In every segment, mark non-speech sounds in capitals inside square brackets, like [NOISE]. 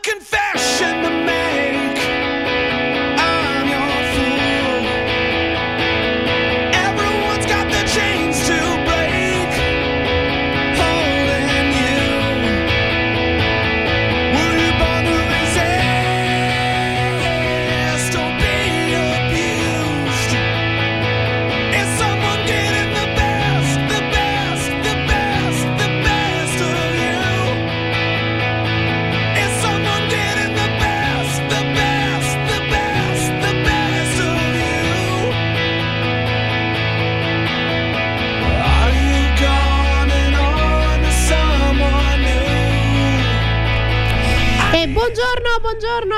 buongiorno,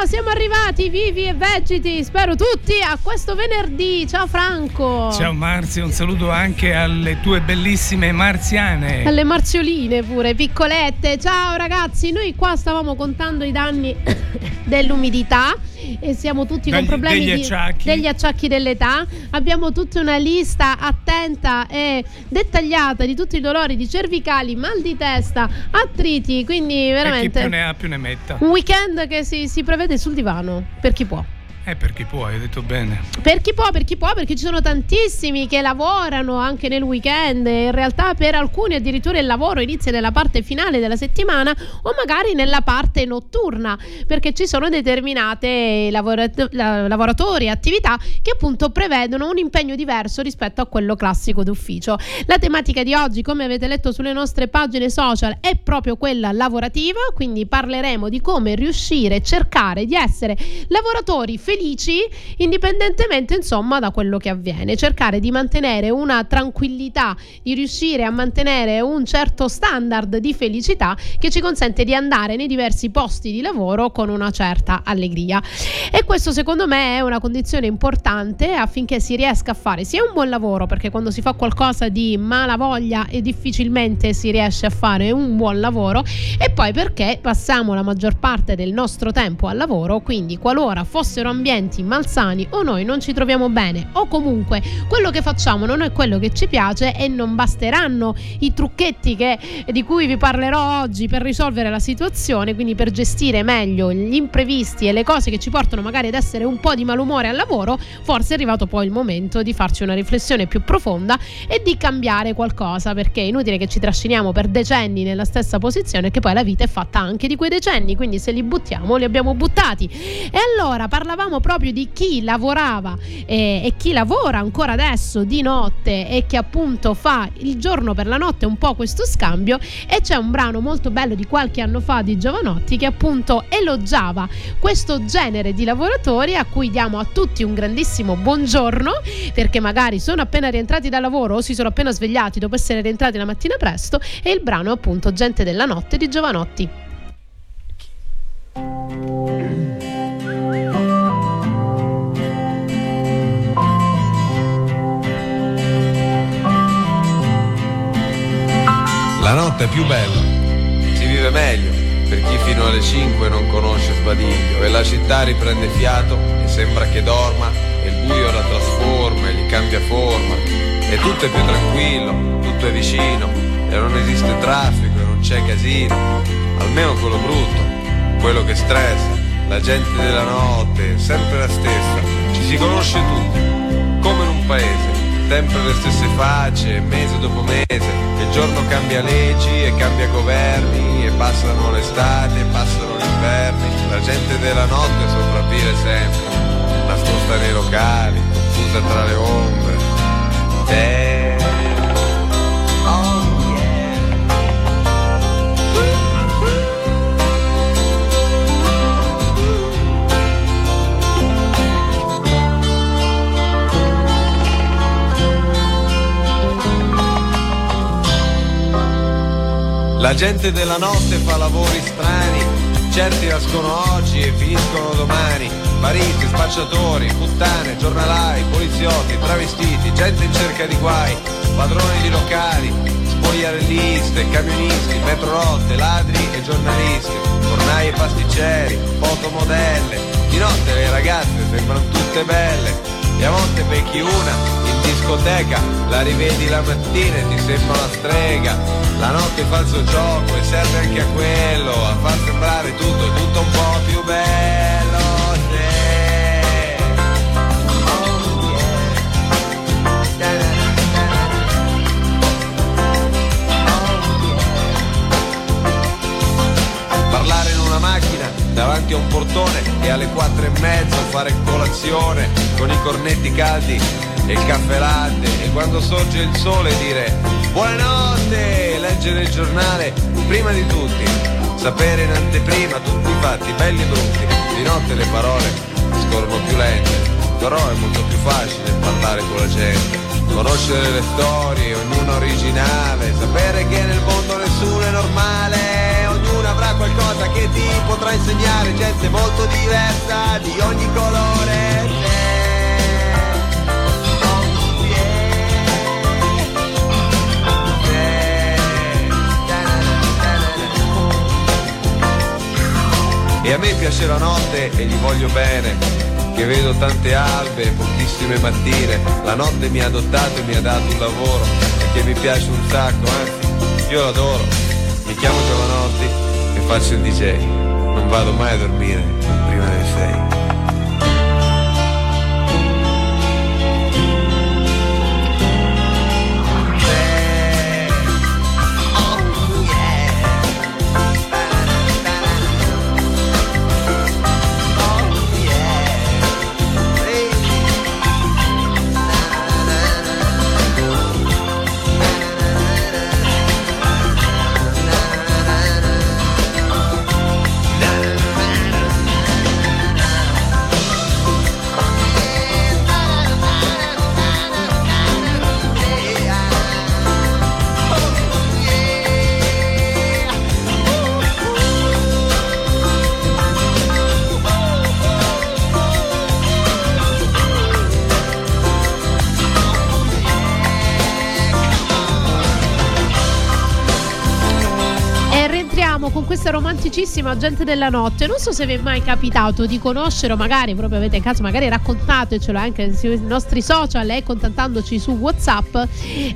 siamo arrivati vivi e vegeti, spero tutti, a questo venerdì. Ciao Franco. Ciao Marzio, un saluto anche alle tue bellissime marziane. Alle marzioline pure, piccolette. Ciao ragazzi, noi qua stavamo contando i danni [COUGHS] dell'umidità e siamo tutti Dagli, con problemi degli di, acciacchi. degli acciacchi dell'età. Abbiamo tutta una lista attenta e dettagliata di tutti i dolori di cervicali, mal di testa, attriti, quindi E chi veramente più ne ha più ne metta. un weekend che si, si prevede sul divano per chi può. Eh, per chi può, hai detto bene. Per chi può, per chi può, perché ci sono tantissimi che lavorano anche nel weekend. In realtà, per alcuni addirittura il lavoro inizia nella parte finale della settimana o magari nella parte notturna, perché ci sono determinate lavorat- la- lavoratori attività che appunto prevedono un impegno diverso rispetto a quello classico d'ufficio. La tematica di oggi, come avete letto sulle nostre pagine social, è proprio quella lavorativa, quindi parleremo di come riuscire cercare di essere lavoratori felici indipendentemente insomma da quello che avviene, cercare di mantenere una tranquillità, di riuscire a mantenere un certo standard di felicità che ci consente di andare nei diversi posti di lavoro con una certa allegria. E questo secondo me è una condizione importante affinché si riesca a fare sia un buon lavoro, perché quando si fa qualcosa di malavoglia e difficilmente si riesce a fare un buon lavoro, e poi perché passiamo la maggior parte del nostro tempo al lavoro, quindi qualora fossero ambienti malsani o noi non ci troviamo bene o comunque quello che facciamo non è quello che ci piace e non basteranno i trucchetti che, di cui vi parlerò oggi per risolvere la situazione, quindi per gestire meglio gli imprevisti e le cose che ci portano magari ad essere un po' di malumore al lavoro, forse è arrivato poi il momento di farci una riflessione più profonda e di cambiare qualcosa, perché è inutile che ci trasciniamo per decenni nella stessa posizione, che poi la vita è fatta anche di quei decenni, quindi se li buttiamo li abbiamo buttati. E allora parlavamo proprio di chi lavorava eh, e chi lavora ancora adesso di notte e che appunto fa il giorno per la notte un po' questo scambio e c'è un brano molto bello di qualche anno fa di Giovanotti che appunto elogiava questo genere di lavoratori a cui diamo a tutti un grandissimo buongiorno perché magari sono appena rientrati dal lavoro o si sono appena svegliati dopo essere rientrati la mattina presto e il brano appunto Gente della notte di Giovanotti. La notte è più bella, si vive meglio per chi fino alle 5 non conosce sbadiglio e la città riprende fiato e sembra che dorma e il buio la trasforma e gli cambia forma e tutto è più tranquillo, tutto è vicino e non esiste traffico e non c'è casino, almeno quello brutto, quello che stressa, la gente della notte sempre la stessa, ci si conosce tutti, come in un paese sempre le stesse facce, mese dopo mese, il giorno cambia leggi e cambia governi, e passano l'estate, e passano gli inverni, la gente della notte sopravvive sempre, nascosta nei locali, confusa tra le ombre. Te- La gente della notte fa lavori strani, certi nascono oggi e finiscono domani. Mariti, spacciatori, puttane, giornalai, poliziotti, travestiti, gente in cerca di guai, padroni di locali, spogliarelliste, camionisti, metrorotte, ladri e giornalisti, fornai e pasticceri, fotomodelle. Di notte le ragazze sembrano tutte belle, e a volte becchi una discoteca, la rivedi la mattina e ti sembra una strega. La notte fa il suo gioco e serve anche a quello, a far sembrare tutto, tutto un po' più bello. Parlare in una macchina davanti a un portone e alle quattro e mezzo fare colazione con i cornetti caldi e il caffè latte e quando sorge il sole dire buonanotte, leggere il giornale prima di tutti, sapere in anteprima tutti i fatti belli e brutti, di notte le parole scorrono più lente, però è molto più facile parlare con la gente, conoscere le storie, ognuna originale, sapere che nel mondo nessuno è normale, ognuno avrà qualcosa che ti potrà insegnare, gente molto diversa di ogni colore. E a me piace la notte e gli voglio bene, che vedo tante albe, pochissime mattine, la notte mi ha adottato e mi ha dato un lavoro, e che mi piace un sacco, anzi, io l'adoro. Mi chiamo Giovanotti e faccio il DJ, non vado mai a dormire prima delle sei. Questa romanticissima gente della notte. Non so se vi è mai capitato di conoscere, o magari proprio avete in caso, magari raccontatecelo anche sui nostri social e eh, contattandoci su WhatsApp.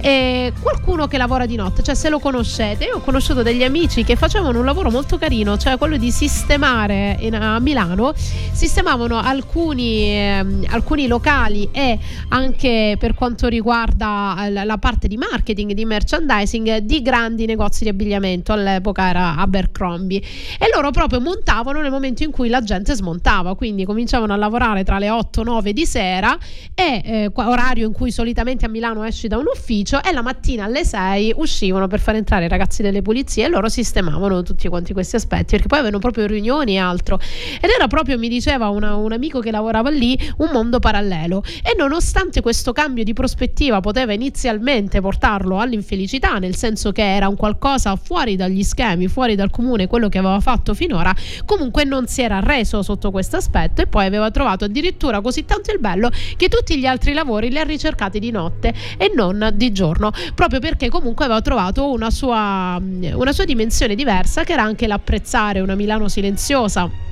Eh, qualcuno che lavora di notte, cioè se lo conoscete. Io ho conosciuto degli amici che facevano un lavoro molto carino, cioè quello di sistemare in, a Milano, sistemavano alcuni, eh, alcuni locali e anche per quanto riguarda la, la parte di marketing, di merchandising di grandi negozi di abbigliamento. All'epoca era Abercrombie zombie. E loro proprio montavano nel momento in cui la gente smontava, quindi cominciavano a lavorare tra le 8 e 9 di sera e eh, orario in cui solitamente a Milano esci da un ufficio e la mattina alle 6 uscivano per far entrare i ragazzi delle pulizie e loro sistemavano tutti quanti questi aspetti perché poi avevano proprio riunioni e altro. Ed era proprio mi diceva una, un amico che lavorava lì un mondo parallelo. E nonostante questo cambio di prospettiva poteva inizialmente portarlo all'infelicità nel senso che era un qualcosa fuori dagli schemi fuori dal comune quello che aveva fatto finora, comunque non si era arreso sotto questo aspetto e poi aveva trovato addirittura così tanto il bello che tutti gli altri lavori li ha ricercati di notte e non di giorno, proprio perché comunque aveva trovato una sua, una sua dimensione diversa che era anche l'apprezzare una Milano silenziosa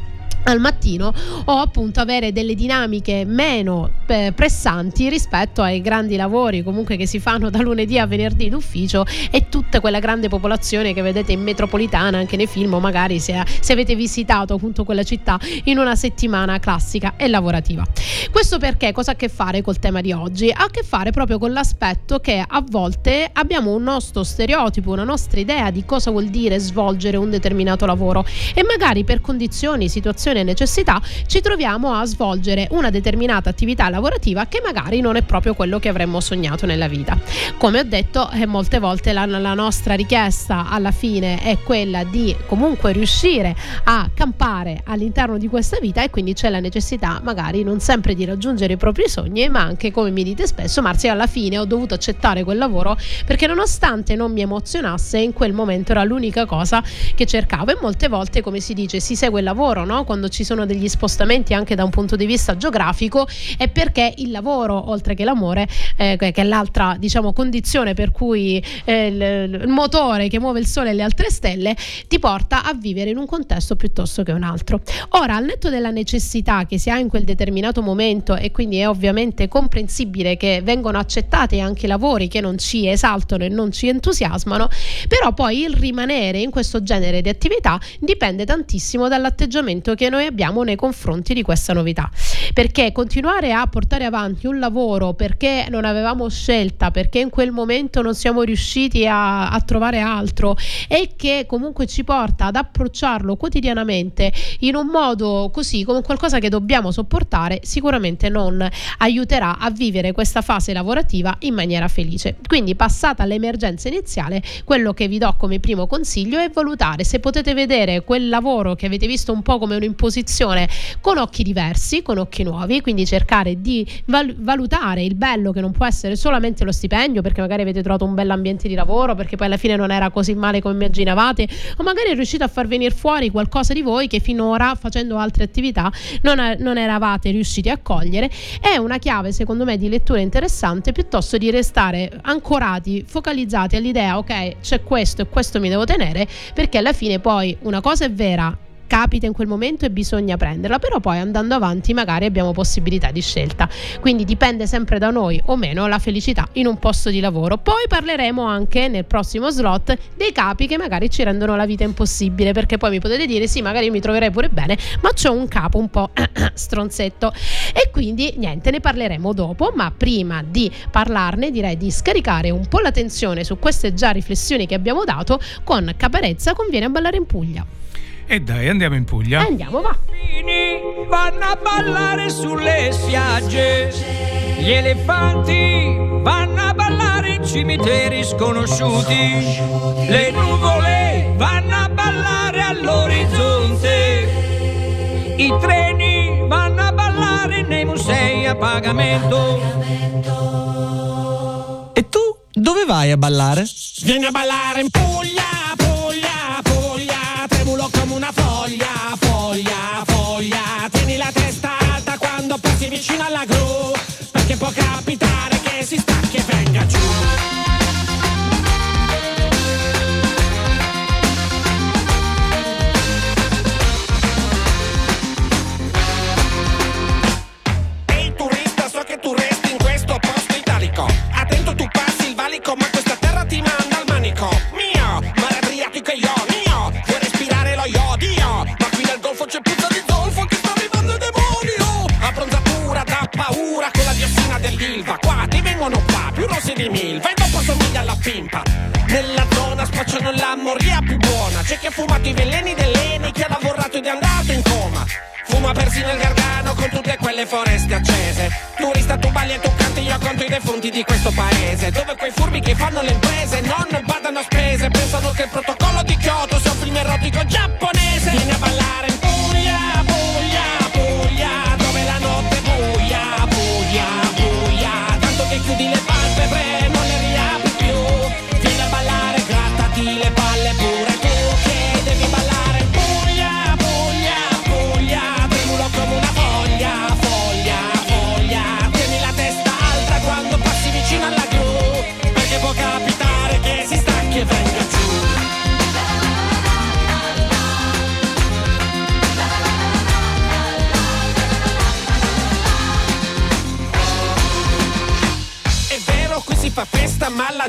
al mattino o appunto avere delle dinamiche meno eh, pressanti rispetto ai grandi lavori comunque che si fanno da lunedì a venerdì d'ufficio e tutta quella grande popolazione che vedete in metropolitana anche nei film o magari se, se avete visitato appunto quella città in una settimana classica e lavorativa. Questo perché cosa ha a che fare col tema di oggi? Ha a che fare proprio con l'aspetto che a volte abbiamo un nostro stereotipo una nostra idea di cosa vuol dire svolgere un determinato lavoro e magari per condizioni situazioni e necessità ci troviamo a svolgere una determinata attività lavorativa che magari non è proprio quello che avremmo sognato nella vita. Come ho detto, eh, molte volte la, la nostra richiesta alla fine è quella di comunque riuscire a campare all'interno di questa vita e quindi c'è la necessità magari non sempre di raggiungere i propri sogni, ma anche come mi dite spesso, Marzia alla fine ho dovuto accettare quel lavoro perché nonostante non mi emozionasse in quel momento era l'unica cosa che cercavo e molte volte come si dice si segue il lavoro, no? Quando quando ci sono degli spostamenti anche da un punto di vista geografico è perché il lavoro, oltre che l'amore, eh, che è l'altra diciamo, condizione per cui eh, il, il, motore che muove il sole e le altre stelle, ti porta a vivere in un contesto piuttosto che un altro. Ora, al netto della necessità che si ha in quel determinato momento e quindi è ovviamente comprensibile che vengono accettati anche lavori che non ci esaltano e non ci entusiasmano, però poi il rimanere in questo genere di attività dipende tantissimo dall'atteggiamento che che noi abbiamo nei confronti di questa novità. Perché continuare a portare avanti un lavoro perché non avevamo scelta, perché in quel momento non siamo riusciti a, a trovare altro e che comunque ci porta ad approcciarlo quotidianamente in un modo così come qualcosa che dobbiamo sopportare, sicuramente non aiuterà a vivere questa fase lavorativa in maniera felice. Quindi passata l'emergenza iniziale, quello che vi do come primo consiglio è valutare se potete vedere quel lavoro che avete visto un po' come un'imposizione con occhi diversi, con occhi nuovi, quindi cercare di val- valutare il bello che non può essere solamente lo stipendio, perché magari avete trovato un bel ambiente di lavoro, perché poi alla fine non era così male come immaginavate, o magari riuscite a far venire fuori qualcosa di voi che finora facendo altre attività non, a- non eravate riusciti a cogliere. È una chiave secondo me di lettura interessante piuttosto di restare ancorati, focalizzati all'idea ok c'è questo e questo mi devo tenere perché alla fine poi una cosa è vera capita in quel momento e bisogna prenderla, però poi andando avanti magari abbiamo possibilità di scelta. Quindi dipende sempre da noi o meno la felicità in un posto di lavoro. Poi parleremo anche nel prossimo slot dei capi che magari ci rendono la vita impossibile, perché poi mi potete dire sì, magari mi troverei pure bene, ma c'ho un capo un po' [CLEARS THROAT] stronzetto. E quindi niente, ne parleremo dopo, ma prima di parlarne direi di scaricare un po' la tensione su queste già riflessioni che abbiamo dato con Caparezza conviene ballare in Puglia. E dai, andiamo in Puglia. Andiamo, va. Vanno a ballare sulle spiagge. Gli elefanti vanno a ballare in cimiteri sconosciuti. Le nuvole vanno a ballare all'orizzonte. I treni vanno a ballare nei musei a pagamento. E tu dove vai a ballare? Vieni a ballare in Puglia. Tremulo come una foglia, foglia, foglia. Tieni la testa alta quando passi vicino alla gru. Perché può capitare che si stacchi e venga giù. Ehi turista, so che tu resti in questo posto italico. Attento tu passi il valico, ma questa ti vengono qua, più rossi di milva e dopo somiglia alla pimpa. Nella zona spacciano la moria più buona. C'è chi ha fumato i veleni dell'Eni, chi ha lavorato ed è andato in coma. Fuma persino il gargano con tutte quelle foreste accese. Turista, tu balli e tu canti, io conto i defunti di questo paese. Dove quei furbi che fanno le imprese non badano a spese. Pensano che il protocollo di Kyoto sia un film erotico giapponese.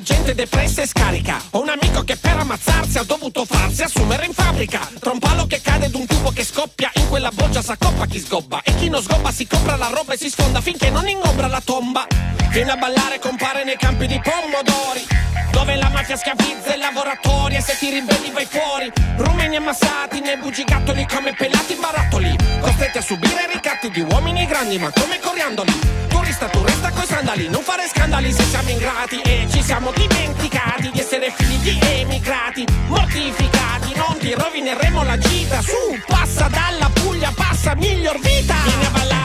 Festa, ma la gente depressa e scarica. Ho un amico che per ammazzarsi ha dovuto farsi assumere in fabbrica. Tra un palo che cade ed un tubo che scoppia, in quella boggia s'accoppa chi sgobba. E chi non sgobba si compra la roba e si sfonda finché non ingombra la tomba. Viene a ballare, compare nei campi di pomodori. Dove la mafia schiavizza i lavoratori e se ti ribelli vai fuori. Rumeni ammassati nei bugigattoli come pelati barattoli. Costretti a subire ricatti di uomini grandi ma come coriandoli. Turista, tu resta coi sandali, non fare scandali se siamo ingrati e ci siamo dimenticati di essere figli di emigrati. Mortificati, non ti rovineremo la gita. Su, passa dalla Puglia, passa miglior vita. Vieni a ballare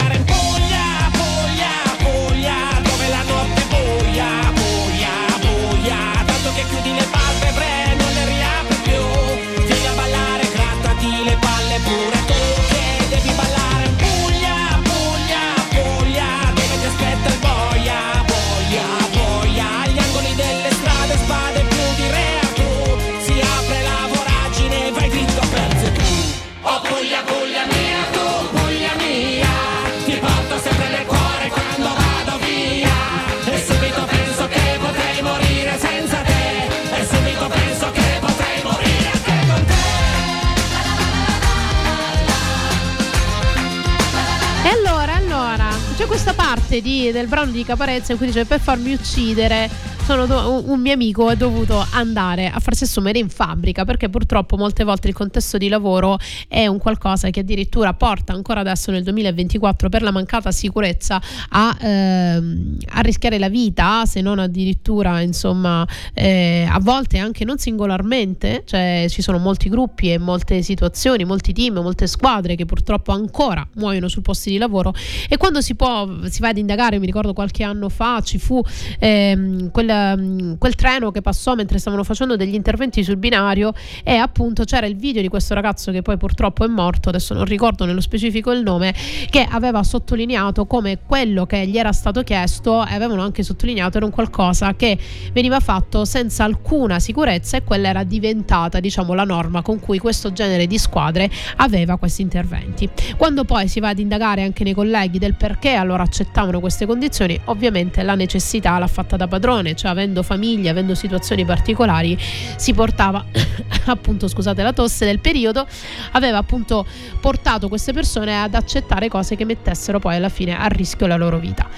parte di, del brano di Caparezza in cui dice per farmi uccidere do- un mio amico è dovuto andare a farsi assumere in fabbrica perché purtroppo molte volte il contesto di lavoro è un qualcosa che addirittura porta ancora adesso nel 2024 per la mancata sicurezza a, ehm, a rischiare la vita se non addirittura insomma eh, a volte anche non singolarmente cioè ci sono molti gruppi e molte situazioni molti team molte squadre che purtroppo ancora muoiono sul posto di lavoro e quando si può si va ad indagare mi ricordo qualche anno fa ci fu ehm, quella Ehm, quel treno che passò mentre stavano facendo degli interventi sul binario e appunto c'era il video di questo ragazzo che poi purtroppo è morto, adesso non ricordo nello specifico il nome, che aveva sottolineato come quello che gli era stato chiesto e avevano anche sottolineato era un qualcosa che veniva fatto senza alcuna sicurezza e quella era diventata diciamo la norma con cui questo genere di squadre aveva questi interventi. Quando poi si va ad indagare anche nei colleghi del perché allora accettavano queste condizioni, ovviamente la necessità l'ha fatta da padrone, cioè avendo famiglia, avendo situazioni particolari, si portava [COUGHS] appunto, scusate la tosse del periodo, aveva appunto portato queste persone ad accettare cose che mettessero poi alla fine a rischio la loro vita.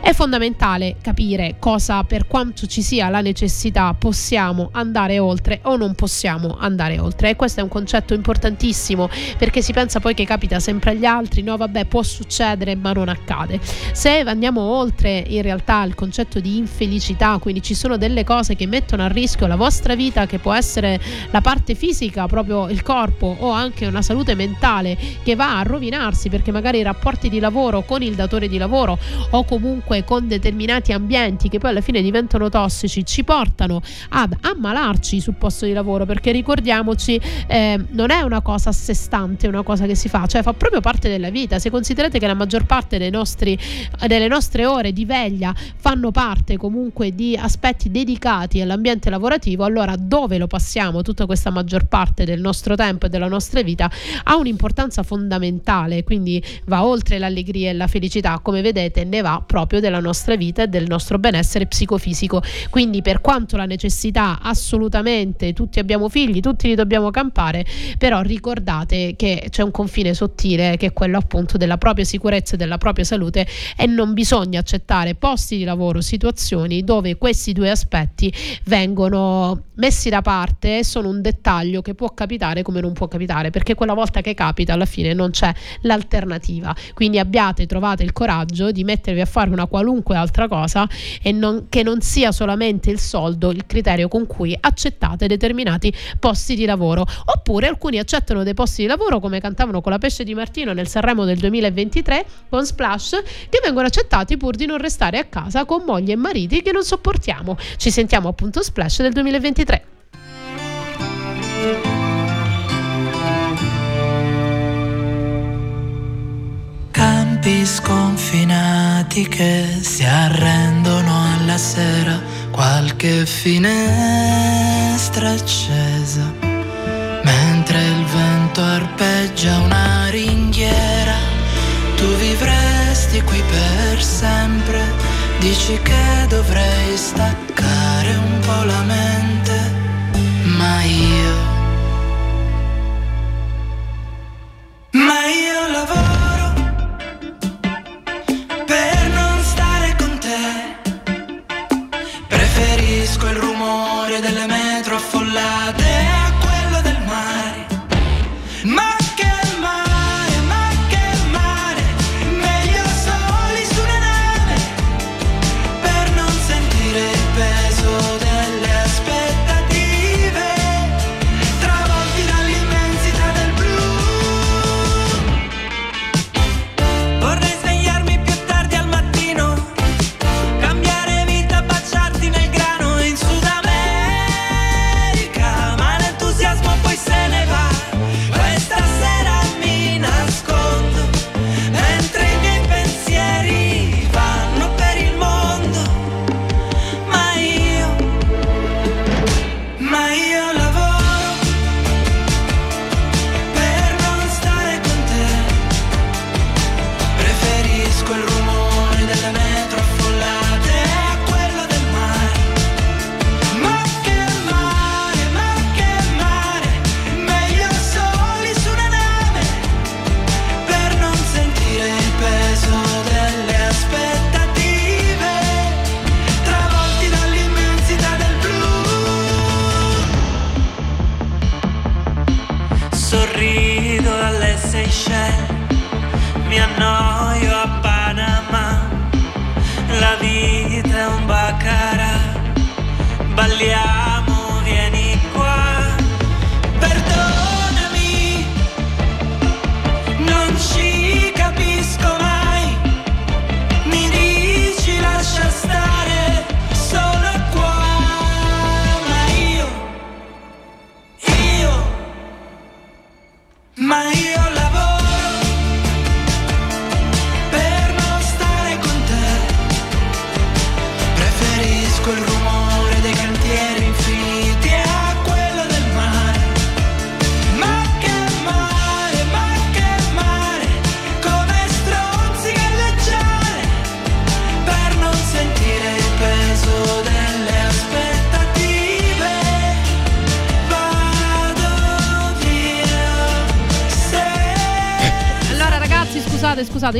È fondamentale capire cosa, per quanto ci sia la necessità, possiamo andare oltre o non possiamo andare oltre. E questo è un concetto importantissimo perché si pensa poi che capita sempre agli altri, no vabbè può succedere ma non accade. Se andiamo oltre in realtà il concetto di infelicità, quindi ci sono delle cose che mettono a rischio la vostra vita, che può essere la parte fisica, proprio il corpo, o anche una salute mentale che va a rovinarsi perché magari i rapporti di lavoro con il datore di lavoro o comunque con determinati ambienti che poi alla fine diventano tossici ci portano ad ammalarci sul posto di lavoro perché ricordiamoci eh, non è una cosa a sé stante, una cosa che si fa, cioè fa proprio parte della vita. Se considerate che la maggior parte nostri, delle nostre ore di veglia fanno parte comunque di aspetti dedicati all'ambiente lavorativo, allora dove lo passiamo tutta questa maggior parte del nostro tempo e della nostra vita ha un'importanza fondamentale, quindi va oltre l'allegria e la felicità, come vedete ne va proprio della nostra vita e del nostro benessere psicofisico. Quindi per quanto la necessità assolutamente tutti abbiamo figli, tutti li dobbiamo campare, però ricordate che c'è un confine sottile che è quello appunto della propria sicurezza e della propria salute e non bisogna accettare posti di lavoro, situazioni dove questi questi due aspetti vengono messi da parte e sono un dettaglio che può capitare come non può capitare, perché quella volta che capita alla fine non c'è l'alternativa. Quindi abbiate, trovate il coraggio di mettervi a fare una qualunque altra cosa e non, che non sia solamente il soldo il criterio con cui accettate determinati posti di lavoro. Oppure alcuni accettano dei posti di lavoro come cantavano con la pesce di Martino nel Sanremo del 2023 con Splash, che vengono accettati pur di non restare a casa con mogli e mariti che non sopportiamo sentiamo. Ci sentiamo appunto Splash del 2023. Campi sconfinati che si arrendono alla sera, qualche finestra accesa, mentre il vento arpeggia una ringhiera, tu vivresti qui per sempre Dici che dovrei staccare un po' la mente, ma io... Ma io lavoro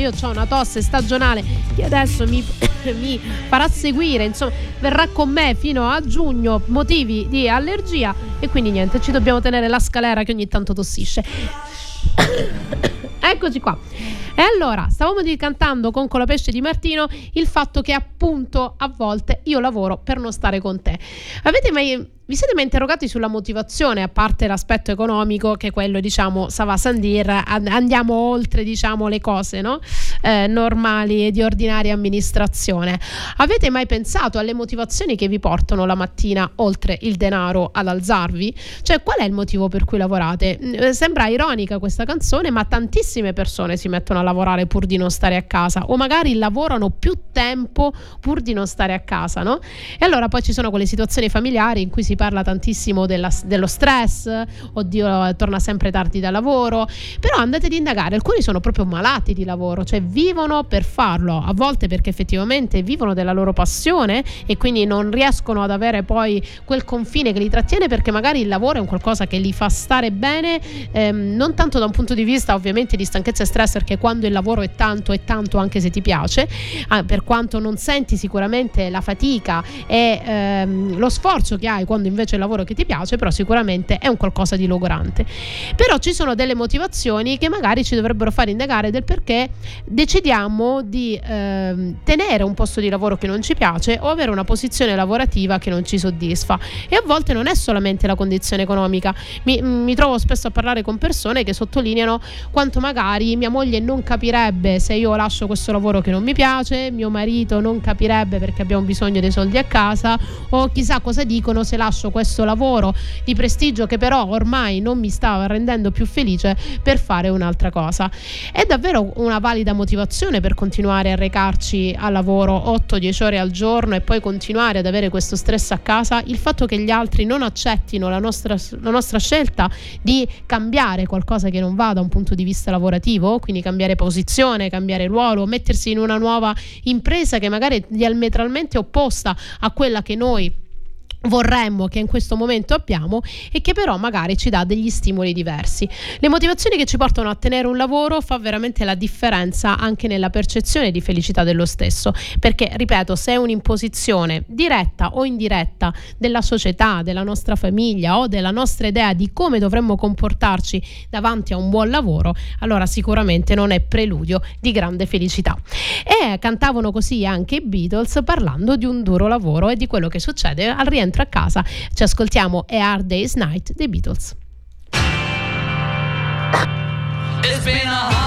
io ho una tosse stagionale che adesso mi, [COUGHS] mi farà seguire insomma verrà con me fino a giugno motivi di allergia e quindi niente ci dobbiamo tenere la scalera che ogni tanto tossisce [COUGHS] Eccoci qua. E allora, stavamo cantando con Colapesce di Martino il fatto che appunto a volte io lavoro per non stare con te. Avete mai vi siete mai interrogati sulla motivazione, a parte l'aspetto economico, che è quello, diciamo, Sava Sandir, and- andiamo oltre, diciamo, le cose no? Eh, normali e di ordinaria amministrazione. Avete mai pensato alle motivazioni che vi portano la mattina, oltre il denaro, ad alzarvi? Cioè, qual è il motivo per cui lavorate? Mm, eh, Sembra ironica questa canzone, ma tantissime persone si mettono a lavorare pur di non stare a casa, o magari lavorano più tempo pur di non stare a casa, no? E allora poi ci sono quelle situazioni familiari in cui si parla tantissimo della- dello stress, oddio, torna sempre tardi da lavoro, però andate ad indagare, alcuni sono proprio malati di lavoro, cioè vivono per farlo, a volte perché effettivamente vivono della loro passione e quindi non riescono ad avere poi quel confine che li trattiene perché magari il lavoro è un qualcosa che li fa stare bene, ehm, non tanto da un punto di vista ovviamente di stanchezza e stress, perché quando il lavoro è tanto è tanto anche se ti piace, ah, per quanto non senti sicuramente la fatica e ehm, lo sforzo che hai quando invece è il lavoro che ti piace, però sicuramente è un qualcosa di logorante. Però ci sono delle motivazioni che magari ci dovrebbero fare indagare del perché decidiamo di ehm, tenere un posto di lavoro che non ci piace o avere una posizione lavorativa che non ci soddisfa. E a volte non è solamente la condizione economica. Mi, mi trovo spesso a parlare con persone che sottolineano quanto magari mia moglie non capirebbe se io lascio questo lavoro che non mi piace, mio marito non capirebbe perché abbiamo bisogno dei soldi a casa o chissà cosa dicono se lascio questo lavoro di prestigio che però ormai non mi sta rendendo più felice per fare un'altra cosa. È davvero una valida motivazione per continuare a recarci al lavoro 8-10 ore al giorno e poi continuare ad avere questo stress a casa, il fatto che gli altri non accettino la nostra, la nostra scelta di cambiare qualcosa che non va da un punto di vista lavorativo, quindi cambiare posizione, cambiare ruolo, mettersi in una nuova impresa che magari è diametralmente opposta a quella che noi vorremmo che in questo momento abbiamo e che però magari ci dà degli stimoli diversi. Le motivazioni che ci portano a tenere un lavoro fa veramente la differenza anche nella percezione di felicità dello stesso, perché ripeto, se è un'imposizione diretta o indiretta della società, della nostra famiglia o della nostra idea di come dovremmo comportarci davanti a un buon lavoro, allora sicuramente non è preludio di grande felicità. E cantavano così anche i Beatles parlando di un duro lavoro e di quello che succede al rientro a casa. Ci ascoltiamo A Hard Day's Night dei Beatles. It's been a hard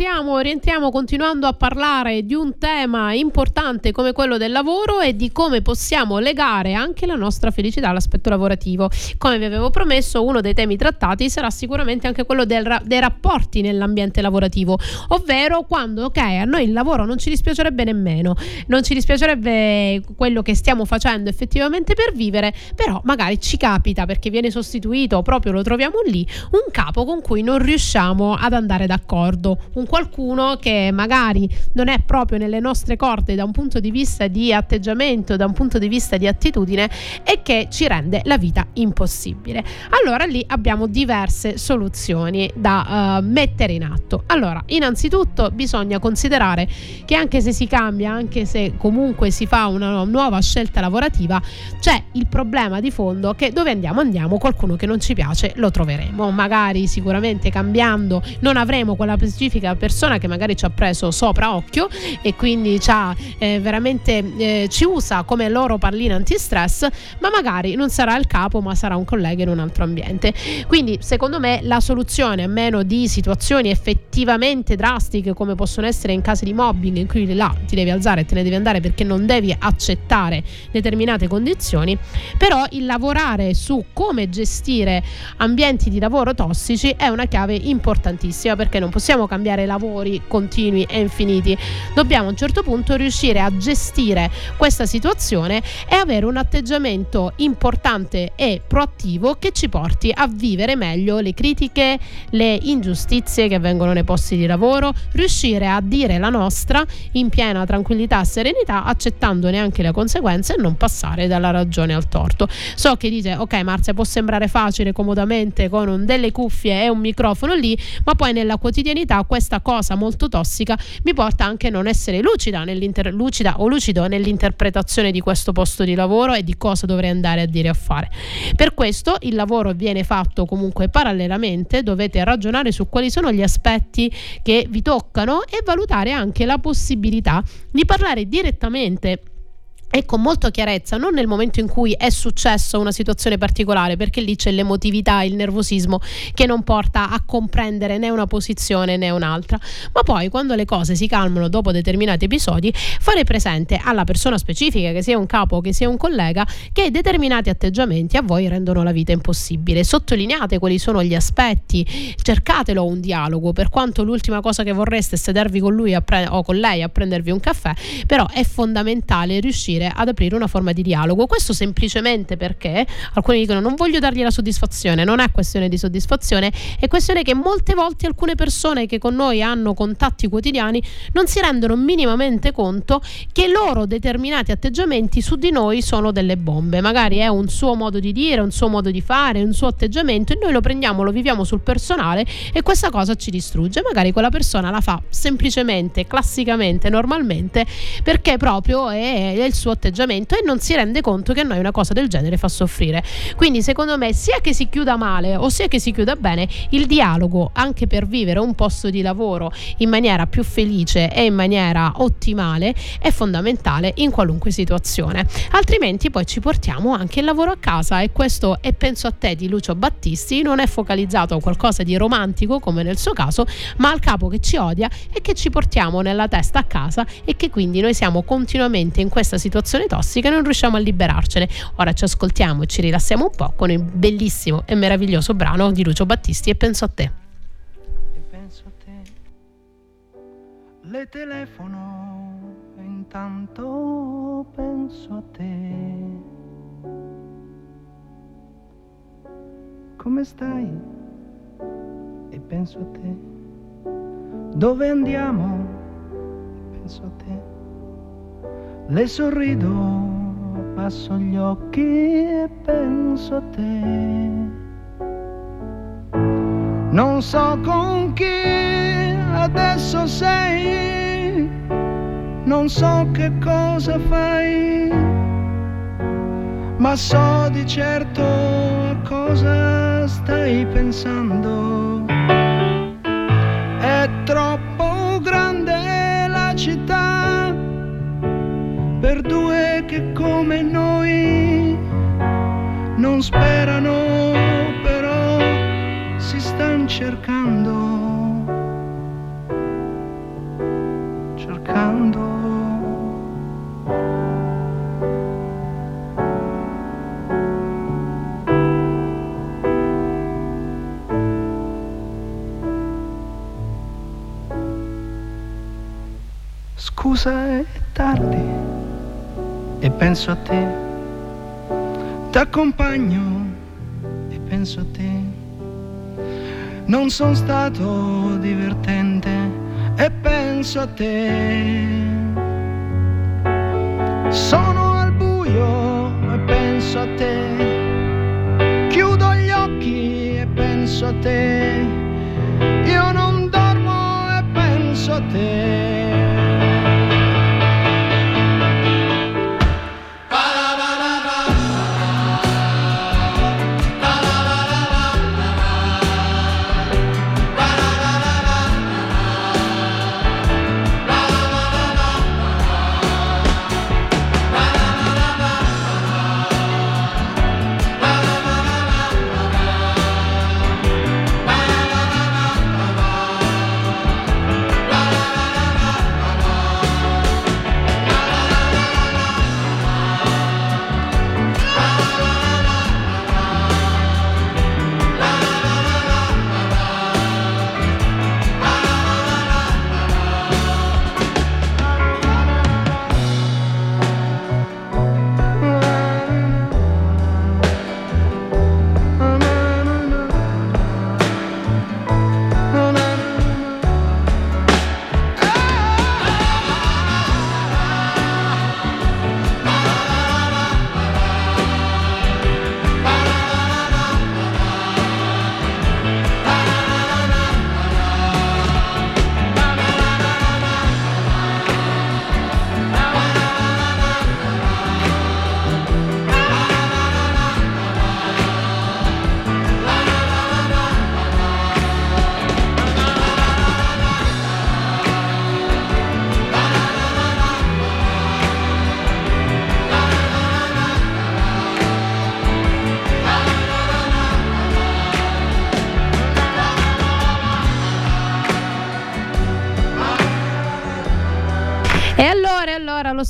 rientriamo, rientriamo continuando a parlare di un tema importante come quello del lavoro e di come possiamo legare anche la nostra felicità all'aspetto lavorativo. Come vi avevo promesso uno dei temi trattati sarà sicuramente anche quello ra- dei rapporti nell'ambiente lavorativo, ovvero quando ok a noi il lavoro non ci dispiacerebbe nemmeno, non ci dispiacerebbe quello che stiamo facendo effettivamente per vivere, però magari ci capita perché viene sostituito proprio lo troviamo lì un capo con cui non riusciamo ad andare d'accordo, un qualcuno che magari non è proprio nelle nostre corde da un punto di vista di atteggiamento, da un punto di vista di attitudine e che ci rende la vita impossibile. Allora lì abbiamo diverse soluzioni da eh, mettere in atto. Allora, innanzitutto bisogna considerare che anche se si cambia, anche se comunque si fa una nuova scelta lavorativa, c'è il problema di fondo che dove andiamo andiamo, qualcuno che non ci piace lo troveremo, magari sicuramente cambiando non avremo quella specifica persona che magari ci ha preso sopra occhio e quindi ci ha, eh, veramente eh, ci usa come loro pallina antistress, ma magari non sarà il capo, ma sarà un collega in un altro ambiente. Quindi, secondo me, la soluzione, a meno di situazioni effettivamente drastiche, come possono essere in casi di mobbing, in cui là ti devi alzare e te ne devi andare perché non devi accettare determinate condizioni, però il lavorare su come gestire ambienti di lavoro tossici è una chiave importantissima perché non possiamo cambiare lavori continui e infiniti. Dobbiamo a un certo punto riuscire a gestire questa situazione e avere un atteggiamento importante e proattivo che ci porti a vivere meglio le critiche, le ingiustizie che avvengono nei posti di lavoro, riuscire a dire la nostra in piena tranquillità e serenità, accettandone anche le conseguenze e non passare dalla ragione al torto. So che dite, ok Marzia, può sembrare facile comodamente con delle cuffie e un microfono lì, ma poi nella quotidianità questa cosa molto tossica mi porta anche a non essere lucida, lucida o lucido nell'interpretazione di questo posto di lavoro e di cosa dovrei andare a dire a fare. Per questo il lavoro viene fatto comunque parallelamente, dovete ragionare su quali sono gli aspetti che vi toccano e valutare anche la possibilità di parlare direttamente e con molta chiarezza, non nel momento in cui è successa una situazione particolare, perché lì c'è l'emotività, il nervosismo che non porta a comprendere né una posizione né un'altra, ma poi quando le cose si calmano dopo determinati episodi, fare presente alla persona specifica, che sia un capo, che sia un collega, che determinati atteggiamenti a voi rendono la vita impossibile. Sottolineate quali sono gli aspetti, cercatelo un dialogo, per quanto l'ultima cosa che vorreste è sedervi con lui pre- o con lei a prendervi un caffè, però è fondamentale riuscire ad aprire una forma di dialogo. Questo semplicemente perché alcuni dicono non voglio dargli la soddisfazione, non è questione di soddisfazione, è questione che molte volte alcune persone che con noi hanno contatti quotidiani non si rendono minimamente conto che loro determinati atteggiamenti su di noi sono delle bombe. Magari è un suo modo di dire, un suo modo di fare, un suo atteggiamento e noi lo prendiamo, lo viviamo sul personale e questa cosa ci distrugge. Magari quella persona la fa semplicemente, classicamente, normalmente perché proprio è, è il suo atteggiamento e non si rende conto che a noi una cosa del genere fa soffrire. Quindi secondo me sia che si chiuda male o sia che si chiuda bene, il dialogo anche per vivere un posto di lavoro in maniera più felice e in maniera ottimale è fondamentale in qualunque situazione. Altrimenti poi ci portiamo anche il lavoro a casa e questo è penso a te di Lucio Battisti, non è focalizzato a qualcosa di romantico come nel suo caso, ma al capo che ci odia e che ci portiamo nella testa a casa e che quindi noi siamo continuamente in questa situazione tossica e non riusciamo a liberarcene. Ora ci ascoltiamo e ci rilassiamo un po' con il bellissimo e meraviglioso brano di Lucio Battisti e penso a te. e penso a te. Le telefono e in tanto penso a te. Come stai? E penso a te. Dove andiamo? Penso a te. Le sorrido, passo gli occhi e penso a te. Non so con chi adesso sei, non so che cosa fai, ma so di certo a cosa stai pensando. È troppo grande la città per due che come noi non sperano, però si stanno cercando, cercando. Scusa è tardi e penso a te, t'accompagno e penso a te. Non sono stato divertente e penso a te. Sono al buio e penso a te. Chiudo gli occhi e penso a te. Io non dormo e penso a te.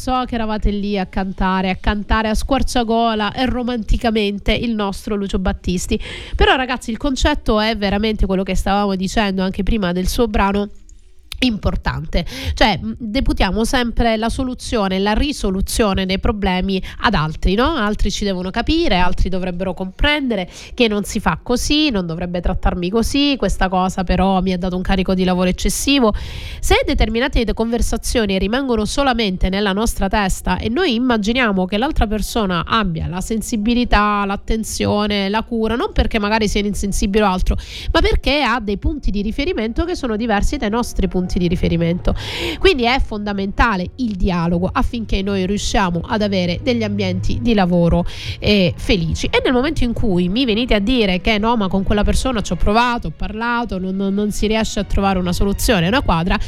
So che eravate lì a cantare, a cantare a squarciagola e romanticamente il nostro Lucio Battisti. Però ragazzi il concetto è veramente quello che stavamo dicendo anche prima del suo brano importante, cioè deputiamo sempre la soluzione, la risoluzione dei problemi ad altri, no? Altri ci devono capire, altri dovrebbero comprendere che non si fa così, non dovrebbe trattarmi così, questa cosa però mi ha dato un carico di lavoro eccessivo. Se determinate conversazioni rimangono solamente nella nostra testa e noi immaginiamo che l'altra persona abbia la sensibilità, l'attenzione, la cura, non perché magari sia insensibile o altro, ma perché ha dei punti di riferimento che sono diversi dai nostri punti di riferimento. Quindi è fondamentale il dialogo affinché noi riusciamo ad avere degli ambienti di lavoro eh, felici. E nel momento in cui mi venite a dire che no, ma con quella persona ci ho provato, ho parlato, non, non- non si riesce a trovare una soluzione, una quadra.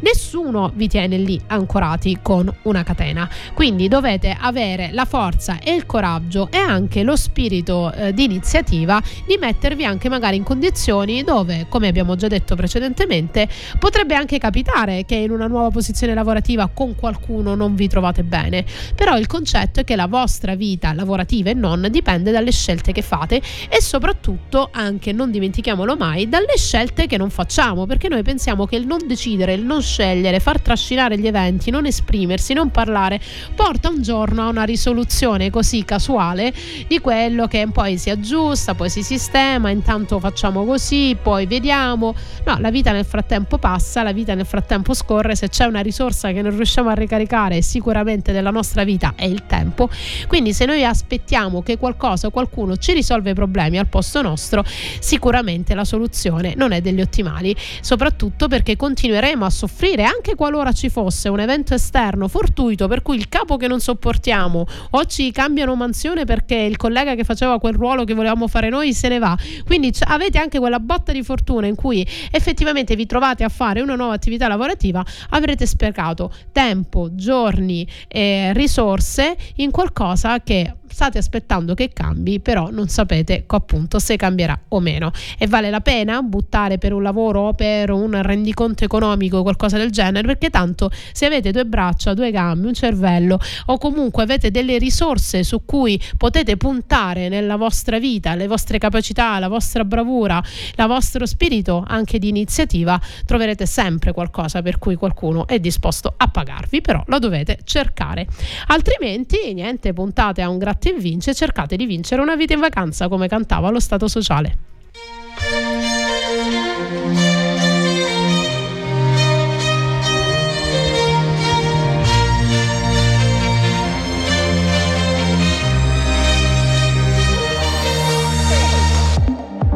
Nessuno vi tiene lì ancorati con una catena, quindi dovete avere la forza e il coraggio e anche lo spirito eh, di iniziativa di mettervi anche magari in condizioni dove, come abbiamo già detto precedentemente, potrebbe anche capitare che in una nuova posizione lavorativa con qualcuno non vi trovate bene, però il concetto è che la vostra vita lavorativa e non dipende dalle scelte che fate e soprattutto anche non dimentichiamolo mai dalle scelte che non facciamo, perché noi pensiamo che il non decidere, il non scegliere, far trascinare gli eventi, non esprimersi, non parlare, porta un giorno a una risoluzione così casuale di quello che poi si aggiusta, poi si sistema, intanto facciamo così, poi vediamo. No, la vita nel frattempo passa, la vita nel frattempo scorre, se c'è una risorsa che non riusciamo a ricaricare sicuramente della nostra vita è il tempo. Quindi se noi aspettiamo che qualcosa o qualcuno ci risolve i problemi al posto nostro, sicuramente la soluzione non è degli ottimali, soprattutto perché continueremo a soffrire anche qualora ci fosse un evento esterno fortuito per cui il capo che non sopportiamo o ci cambiano mansione perché il collega che faceva quel ruolo che volevamo fare noi se ne va. Quindi c- avete anche quella botta di fortuna in cui effettivamente vi trovate a fare una nuova attività lavorativa, avrete sprecato tempo, giorni, eh, risorse in qualcosa che state aspettando che cambi, però non sapete appunto se cambierà o meno. E vale la pena buttare per un lavoro o per un rendiconto economico o qualcosa del genere, perché tanto se avete due braccia, due gambe, un cervello o comunque avete delle risorse su cui potete puntare nella vostra vita, le vostre capacità, la vostra bravura, il vostro spirito anche di iniziativa, troverete sempre qualcosa per cui qualcuno è disposto a pagarvi, però lo dovete cercare. Altrimenti, niente, puntate a un gratta e vince, cercate di vincere una vita in vacanza come cantava lo Stato sociale.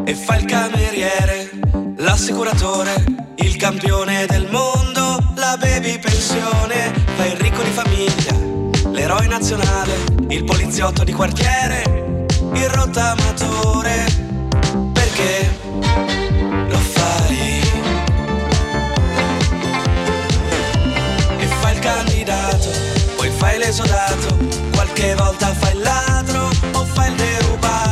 e fa il cameriere, l'assicuratore, il campione del mondo, la baby pensione, fa il ricco di famiglia, l'eroe nazionale, il poliziotto di quartiere, il rottamatore, perché lo fai? E fai il candidato, poi fai l'esodato, qualche volta fai il ladro o fai il derubato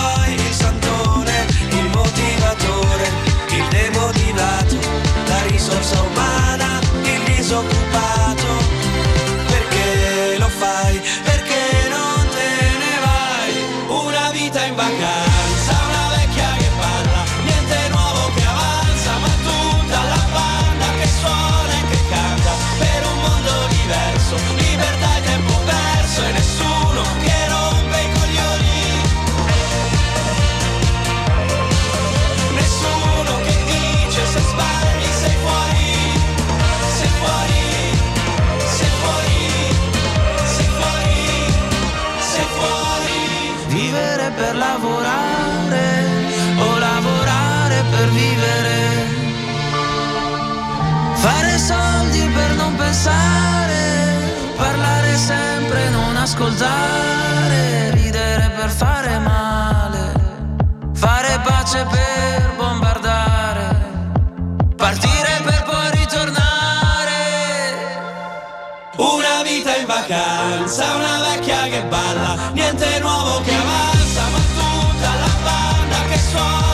disoccupato. Perché lo fai? Perché non te ne vai? Una vita in vacanza, una vecchia che ascoltare, ridere per fare male, fare pace per bombardare, partire per poi ritornare. Una vita in vacanza, una vecchia che balla, niente nuovo che avanza, ma tutta la banda che suona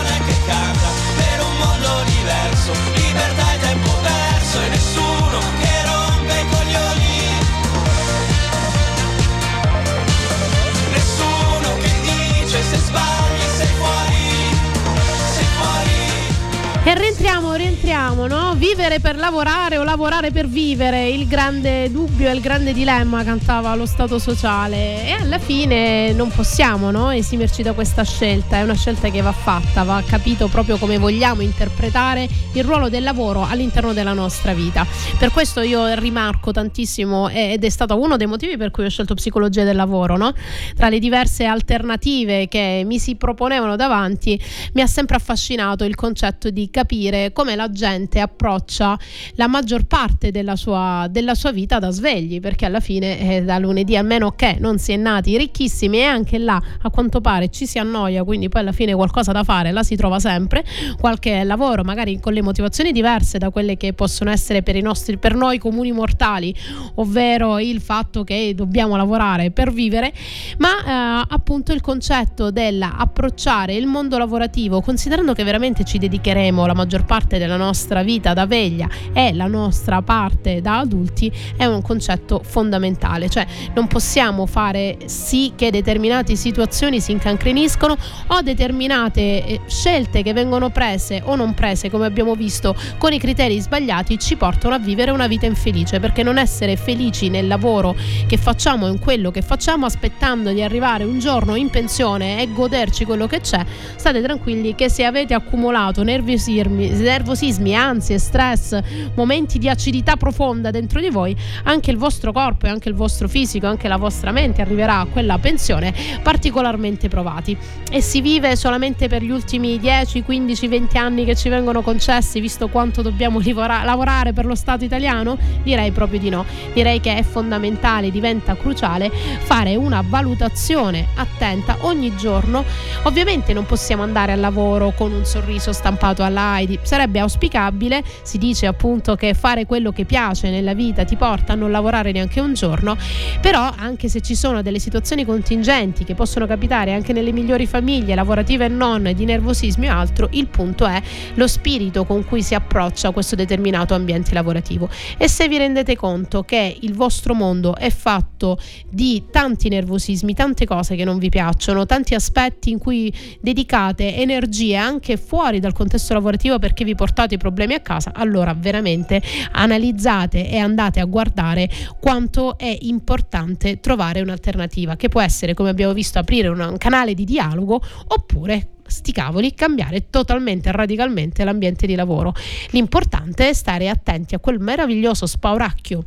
E rientriamo, rientriamo, no? Vivere per lavorare o lavorare per vivere, il grande dubbio e il grande dilemma cantava lo Stato sociale e alla fine non possiamo no? esimerci da questa scelta, è una scelta che va fatta, va capito proprio come vogliamo interpretare il ruolo del lavoro all'interno della nostra vita. Per questo io rimarco tantissimo ed è stato uno dei motivi per cui ho scelto psicologia del lavoro, no? Tra le diverse alternative che mi si proponevano davanti mi ha sempre affascinato il concetto di capire come la gente approccia la maggior parte della sua, della sua vita da svegli, perché alla fine eh, da lunedì a meno che non si è nati ricchissimi e anche là a quanto pare ci si annoia, quindi poi alla fine qualcosa da fare la si trova sempre, qualche lavoro magari con le motivazioni diverse da quelle che possono essere per, nostri, per noi comuni mortali, ovvero il fatto che dobbiamo lavorare per vivere, ma eh, appunto il concetto dell'approcciare il mondo lavorativo, considerando che veramente ci dedicheremo la maggior parte della nostra vita da veglia e la nostra parte da adulti, è un concetto fondamentale, cioè non possiamo fare sì che determinate situazioni si incancreniscono o determinate eh, scelte che vengono prese o non prese, come abbiamo visto, con i criteri sbagliati ci portano a vivere una vita infelice, perché non essere felici nel lavoro che facciamo, in quello che facciamo, aspettando di arrivare un giorno in pensione e goderci quello che c'è, state tranquilli che se avete accumulato nervosismi, nervosismi, ansie, stress, momenti di acidità profonda dentro di voi, anche il vostro corpo e anche il vostro fisico, anche la vostra mente arriverà a quella pensione particolarmente provati. E si vive solamente per gli ultimi 10, 15, 20 anni che ci vengono concessi, visto quanto dobbiamo lavorare per lo Stato italiano? Direi proprio di no. Direi che è fondamentale, diventa cruciale fare una valutazione attenta ogni giorno. Ovviamente non possiamo andare al lavoro con un sorriso stampato all'AIDI, sarebbe auspicabile, si dice appunto che fare quello che piace nella vita ti porta a non lavorare neanche un giorno, però anche se ci sono delle situazioni contingenti che possono capitare anche nelle migliori famiglie, lavorative e non, di nervosismi e altro, il punto è lo spirito con cui si approccia questo determinato ambiente lavorativo. E se vi rendete conto che il vostro mondo è fatto di tanti nervosismi, tante cose che non vi piacciono, tanti aspetti in cui dedicate energie anche fuori dal contesto lavorativo perché vi portate i problemi a casa, allora veramente analizzate e andate a guardare quanto è importante trovare un'alternativa che può essere, come abbiamo visto, aprire un canale di dialogo oppure sti cavoli, cambiare totalmente, radicalmente l'ambiente di lavoro. L'importante è stare attenti a quel meraviglioso spauracchio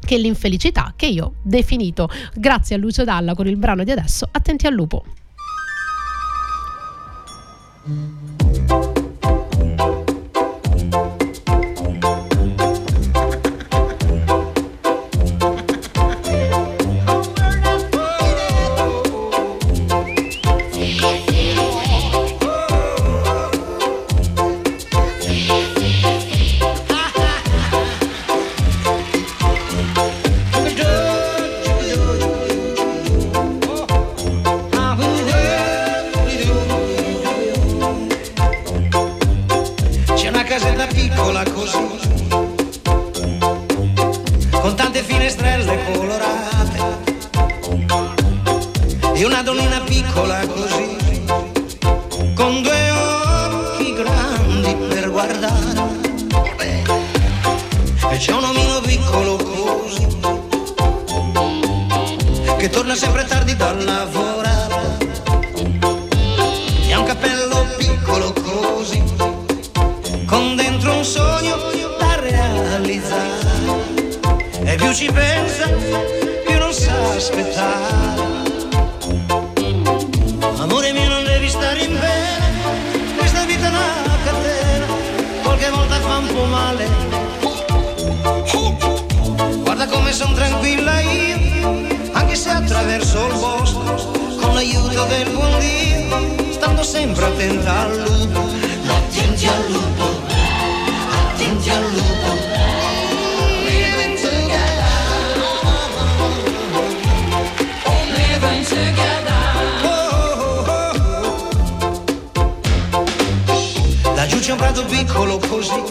che è l'infelicità che io ho definito grazie a Lucio Dalla con il brano di adesso Attenti al lupo. Così, con tante finestrelle colorate, e una donnina piccola così, con due occhi grandi per guardare. E c'è un omino piccolo così, che torna sempre tardi dal lavorare, del buon Dio, stando sempre attenta al lupo. Attenti al lupo, attenti al lupo. Laggiù c'è un prato piccolo così,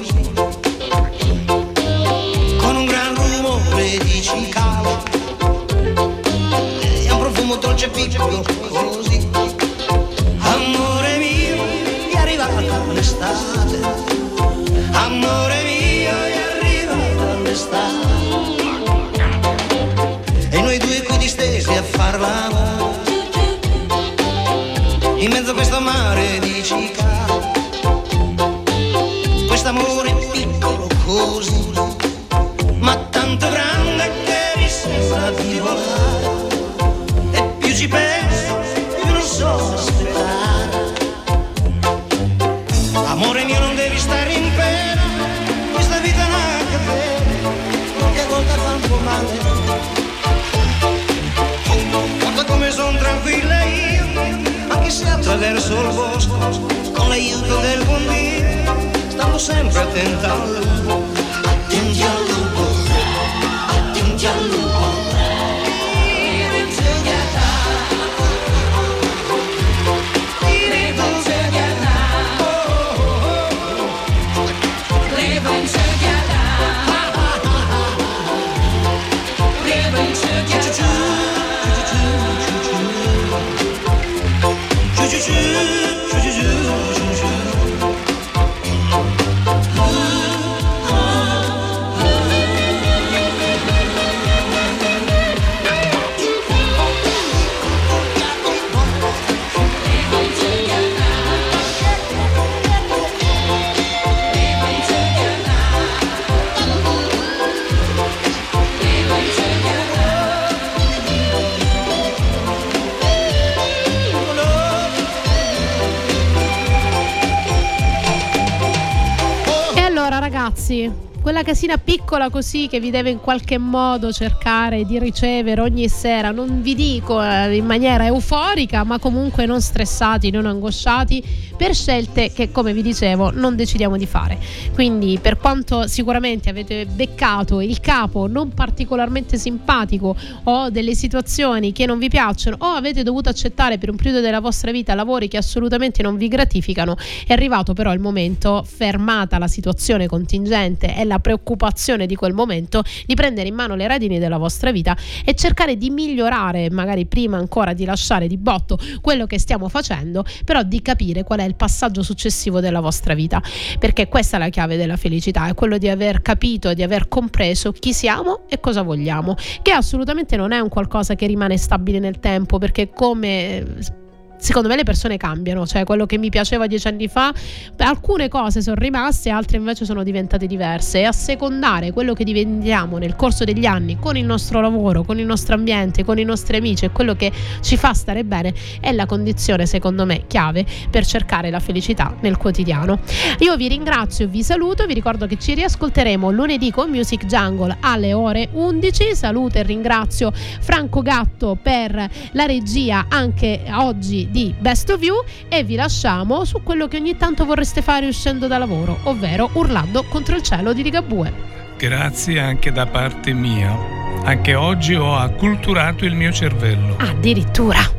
in mezzo a questo mare di città, quest'amore piccolo così. Sempre attenta ragazzi, quella casina piccola così che vi deve in qualche modo cercare di ricevere ogni sera, non vi dico eh, in maniera euforica, ma comunque non stressati, non angosciati per scelte che come vi dicevo non decidiamo di fare. Quindi per quanto sicuramente avete beccato il capo non particolarmente simpatico o delle situazioni che non vi piacciono o avete dovuto accettare per un periodo della vostra vita lavori che assolutamente non vi gratificano, è arrivato però il momento, fermata la situazione contingente e la preoccupazione di quel momento, di prendere in mano le redini della vostra vita e cercare di migliorare, magari prima ancora di lasciare di botto quello che stiamo facendo, però di capire qual è il passaggio successivo della vostra vita, perché questa è la chiave della felicità, è quello di aver capito di aver compreso chi siamo e cosa vogliamo, che assolutamente non è un qualcosa che rimane stabile nel tempo, perché come secondo me le persone cambiano, cioè quello che mi piaceva dieci anni fa, alcune cose sono rimaste, altre invece sono diventate diverse e a secondare quello che diventiamo nel corso degli anni con il nostro lavoro, con il nostro ambiente, con i nostri amici e quello che ci fa stare bene è la condizione secondo me chiave per cercare la felicità nel quotidiano. Io vi ringrazio, vi saluto, vi ricordo che ci riascolteremo lunedì con Music Jungle alle ore 11. Saluto e ringrazio Franco Gatto per la regia anche oggi di Best of You e vi lasciamo su quello che ogni tanto vorreste fare uscendo da lavoro, ovvero urlando contro il cielo di Ligabue. Grazie anche da parte mia. Anche oggi ho acculturato il mio cervello. Addirittura.